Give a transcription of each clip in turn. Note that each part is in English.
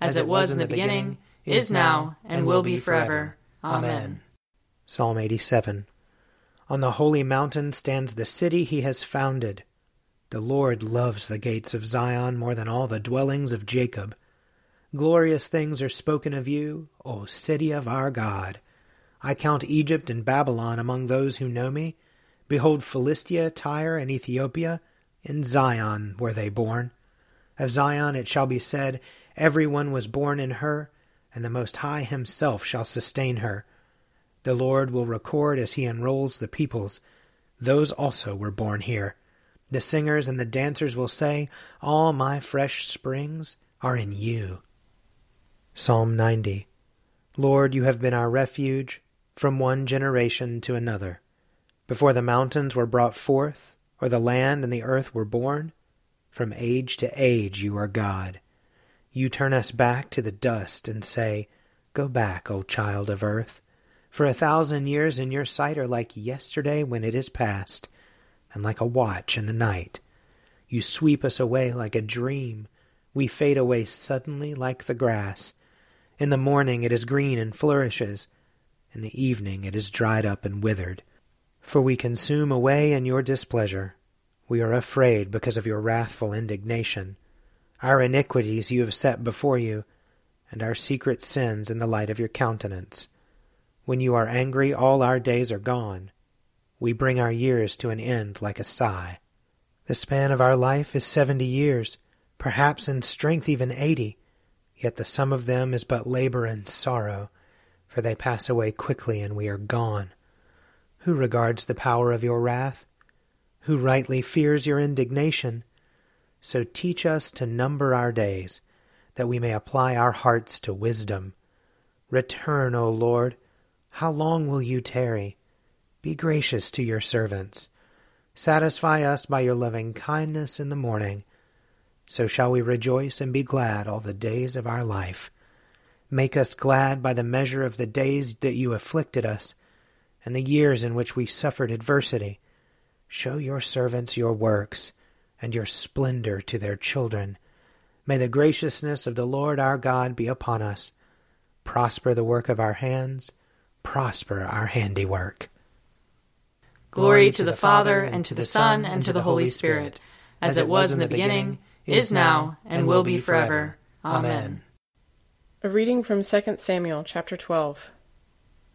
as it was in the beginning, is now, and will be forever. Amen. Psalm 87 On the holy mountain stands the city he has founded. The Lord loves the gates of Zion more than all the dwellings of Jacob. Glorious things are spoken of you, O city of our God. I count Egypt and Babylon among those who know me. Behold, Philistia, Tyre, and Ethiopia, in Zion were they born. Of Zion it shall be said, Every one was born in her, and the Most High himself shall sustain her. The Lord will record as he enrolls the peoples. Those also were born here. The singers and the dancers will say, All my fresh springs are in you. Psalm 90 Lord, you have been our refuge from one generation to another. Before the mountains were brought forth, or the land and the earth were born, from age to age you are God. You turn us back to the dust and say, Go back, O child of earth. For a thousand years in your sight are like yesterday when it is past, and like a watch in the night. You sweep us away like a dream. We fade away suddenly like the grass. In the morning it is green and flourishes. In the evening it is dried up and withered. For we consume away in your displeasure. We are afraid because of your wrathful indignation. Our iniquities you have set before you, and our secret sins in the light of your countenance. When you are angry, all our days are gone. We bring our years to an end like a sigh. The span of our life is seventy years, perhaps in strength even eighty, yet the sum of them is but labor and sorrow, for they pass away quickly and we are gone. Who regards the power of your wrath? Who rightly fears your indignation? So teach us to number our days, that we may apply our hearts to wisdom. Return, O Lord, how long will you tarry? Be gracious to your servants. Satisfy us by your loving kindness in the morning. So shall we rejoice and be glad all the days of our life. Make us glad by the measure of the days that you afflicted us, and the years in which we suffered adversity. Show your servants your works, and your splendor to their children. May the graciousness of the Lord our God be upon us. Prosper the work of our hands prosper our handiwork. Glory to the Father, and to the Son, and to the Holy Spirit, as it was in the beginning, is now, and will be forever. Amen. A reading from 2 Samuel chapter 12.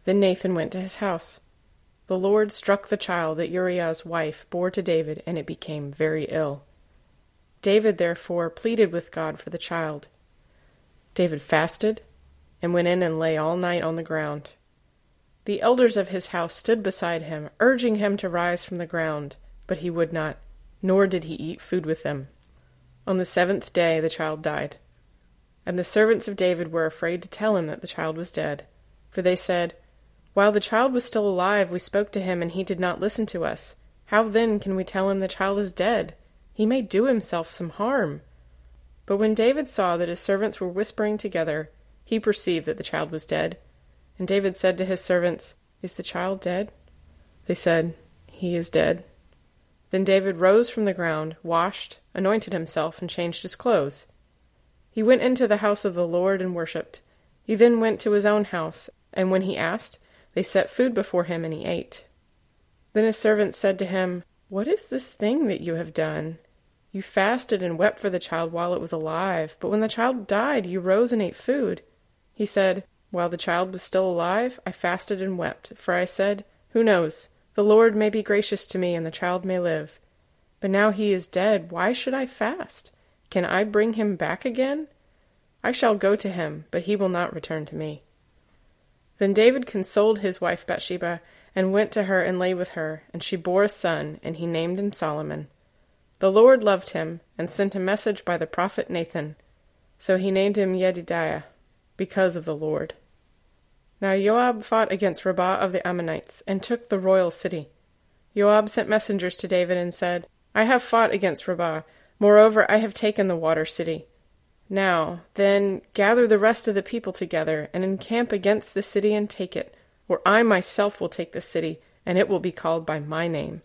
Then Nathan went to his house. The Lord struck the child that Uriah's wife bore to David, and it became very ill. David therefore pleaded with God for the child. David fasted and went in and lay all night on the ground. The elders of his house stood beside him, urging him to rise from the ground, but he would not, nor did he eat food with them. On the seventh day the child died. And the servants of David were afraid to tell him that the child was dead, for they said, While the child was still alive, we spoke to him, and he did not listen to us. How then can we tell him the child is dead? He may do himself some harm. But when David saw that his servants were whispering together, he perceived that the child was dead. And David said to his servants, Is the child dead? They said, He is dead. Then David rose from the ground, washed, anointed himself, and changed his clothes. He went into the house of the Lord and worshipped. He then went to his own house, and when he asked, they set food before him, and he ate. Then his servants said to him, What is this thing that you have done? You fasted and wept for the child while it was alive, but when the child died, you rose and ate food. He said, While the child was still alive, I fasted and wept, for I said, Who knows? The Lord may be gracious to me, and the child may live. But now he is dead. Why should I fast? Can I bring him back again? I shall go to him, but he will not return to me. Then David consoled his wife Bathsheba, and went to her and lay with her, and she bore a son, and he named him Solomon. The Lord loved him, and sent a message by the prophet Nathan. So he named him Yedidiah, because of the Lord. Now Joab fought against Rabbah of the Ammonites, and took the royal city. Joab sent messengers to David and said, I have fought against Rabbah. Moreover, I have taken the water city. Now, then, gather the rest of the people together, and encamp against the city and take it, or I myself will take the city, and it will be called by my name.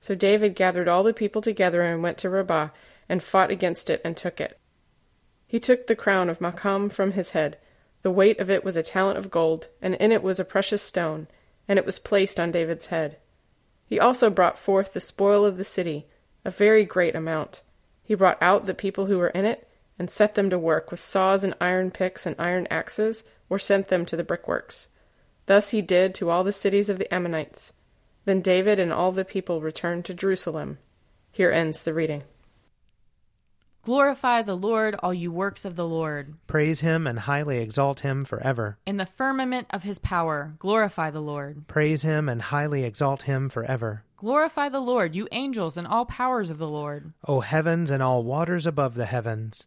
So David gathered all the people together and went to Rabbah, and fought against it and took it. He took the crown of Milcom from his head. The weight of it was a talent of gold, and in it was a precious stone, and it was placed on David's head. He also brought forth the spoil of the city, a very great amount. He brought out the people who were in it, and set them to work with saws and iron picks and iron axes, or sent them to the brickworks. Thus he did to all the cities of the Ammonites. Then David and all the people returned to Jerusalem. Here ends the reading. Glorify the Lord, all you works of the Lord. Praise him and highly exalt him forever. In the firmament of his power, glorify the Lord. Praise him and highly exalt him forever. Glorify the Lord, you angels and all powers of the Lord. O heavens and all waters above the heavens.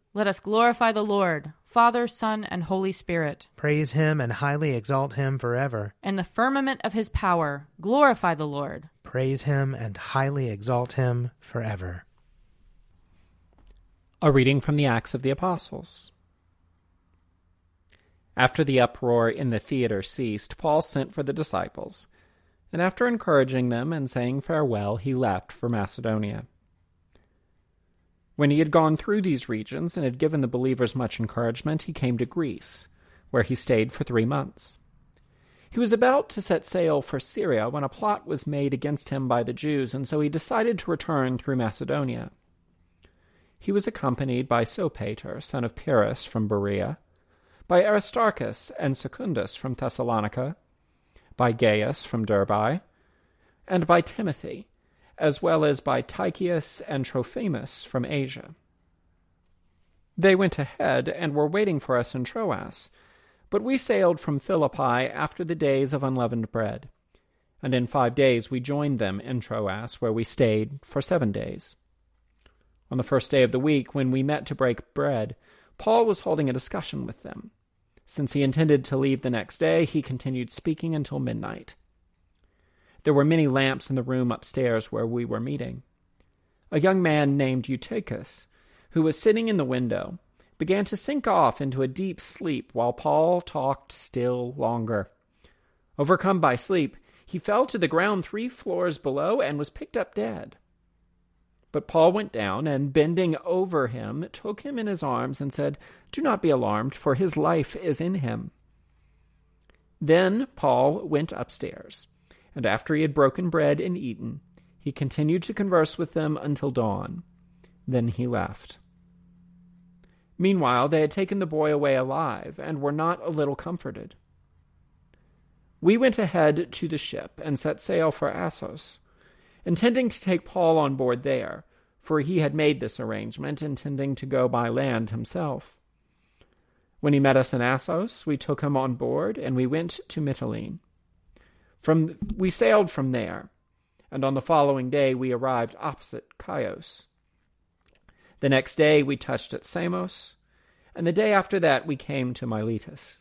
Let us glorify the Lord, Father, Son, and Holy Spirit. Praise him and highly exalt him forever. In the firmament of his power, glorify the Lord. Praise him and highly exalt him forever. A reading from the Acts of the Apostles. After the uproar in the theater ceased, Paul sent for the disciples, and after encouraging them and saying farewell, he left for Macedonia. When he had gone through these regions and had given the believers much encouragement, he came to Greece, where he stayed for three months. He was about to set sail for Syria when a plot was made against him by the Jews, and so he decided to return through Macedonia. he was accompanied by Sopater, son of Pyrrhus from Berea, by Aristarchus and Secundus from Thessalonica, by Gaius from Derbe, and by Timothy, as well as by Tychicus and Trophimus from Asia. They went ahead and were waiting for us in Troas, but we sailed from Philippi after the days of unleavened bread, and in five days we joined them in Troas, where we stayed for seven days. On the first day of the week, when we met to break bread, Paul was holding a discussion with them. Since he intended to leave the next day, he continued speaking until midnight. There were many lamps in the room upstairs where we were meeting. A young man named Eutychus, who was sitting in the window, began to sink off into a deep sleep while Paul talked still longer. Overcome by sleep, he fell to the ground three floors below and was picked up dead. But Paul went down, and bending over him, took him in his arms, and said, Do not be alarmed, for his life is in him. Then Paul went upstairs, and after he had broken bread and eaten, he continued to converse with them until dawn. Then he left. Meanwhile, they had taken the boy away alive, and were not a little comforted. We went ahead to the ship, and set sail for Assos intending to take Paul on board there, for he had made this arrangement, intending to go by land himself. When he met us in Assos, we took him on board, and we went to Mytilene. From we sailed from there, and on the following day we arrived opposite Chios. The next day we touched at Samos, and the day after that we came to Miletus.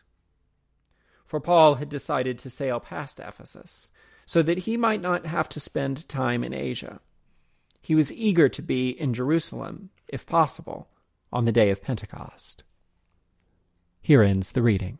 For Paul had decided to sail past Ephesus, so that he might not have to spend time in Asia. He was eager to be in Jerusalem, if possible, on the day of Pentecost. Here ends the reading.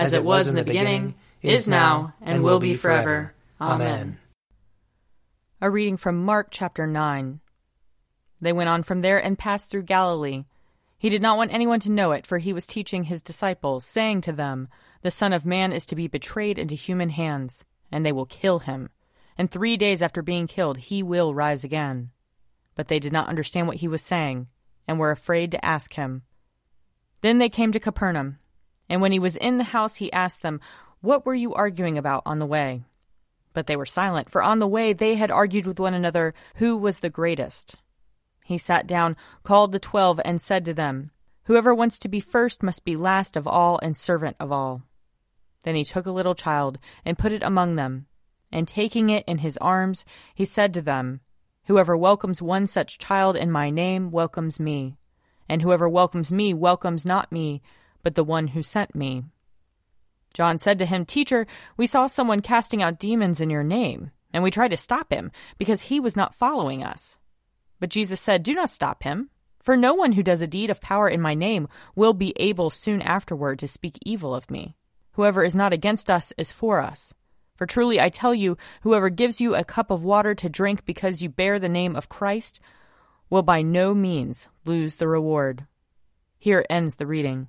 as it was in the beginning, is now, and will be forever. Amen. A reading from Mark chapter 9. They went on from there and passed through Galilee. He did not want anyone to know it, for he was teaching his disciples, saying to them, the Son of Man is to be betrayed into human hands, and they will kill him. And three days after being killed, he will rise again. But they did not understand what he was saying, and were afraid to ask him. Then they came to Capernaum, and when he was in the house, he asked them, What were you arguing about on the way? But they were silent, for on the way they had argued with one another who was the greatest. He sat down, called the twelve, and said to them, Whoever wants to be first must be last of all and servant of all. Then he took a little child and put it among them, and taking it in his arms, he said to them, Whoever welcomes one such child in my name welcomes me, and whoever welcomes me welcomes not me, but the one who sent me. John said to him, Teacher, we saw someone casting out demons in your name, and we tried to stop him, because he was not following us. But Jesus said, Do not stop him, for no one who does a deed of power in my name will be able soon afterward to speak evil of me. Whoever is not against us is for us. For truly I tell you, whoever gives you a cup of water to drink because you bear the name of Christ will by no means lose the reward. Here ends the reading.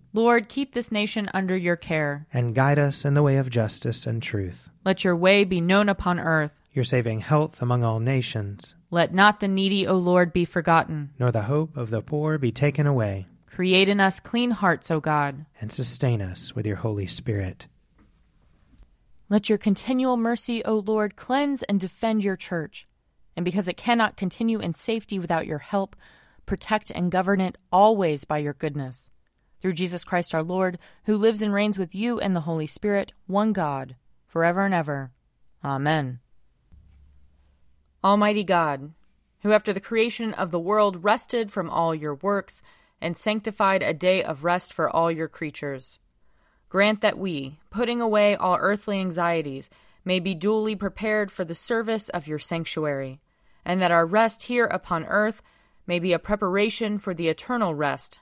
Lord, keep this nation under your care. And guide us in the way of justice and truth. Let your way be known upon earth. Your saving health among all nations. Let not the needy, O Lord, be forgotten. Nor the hope of the poor be taken away. Create in us clean hearts, O God. And sustain us with your Holy Spirit. Let your continual mercy, O Lord, cleanse and defend your church. And because it cannot continue in safety without your help, protect and govern it always by your goodness. Through Jesus Christ our Lord, who lives and reigns with you and the Holy Spirit, one God, forever and ever. Amen. Almighty God, who after the creation of the world rested from all your works and sanctified a day of rest for all your creatures, Grant that we, putting away all earthly anxieties, may be duly prepared for the service of your sanctuary, and that our rest here upon earth may be a preparation for the eternal rest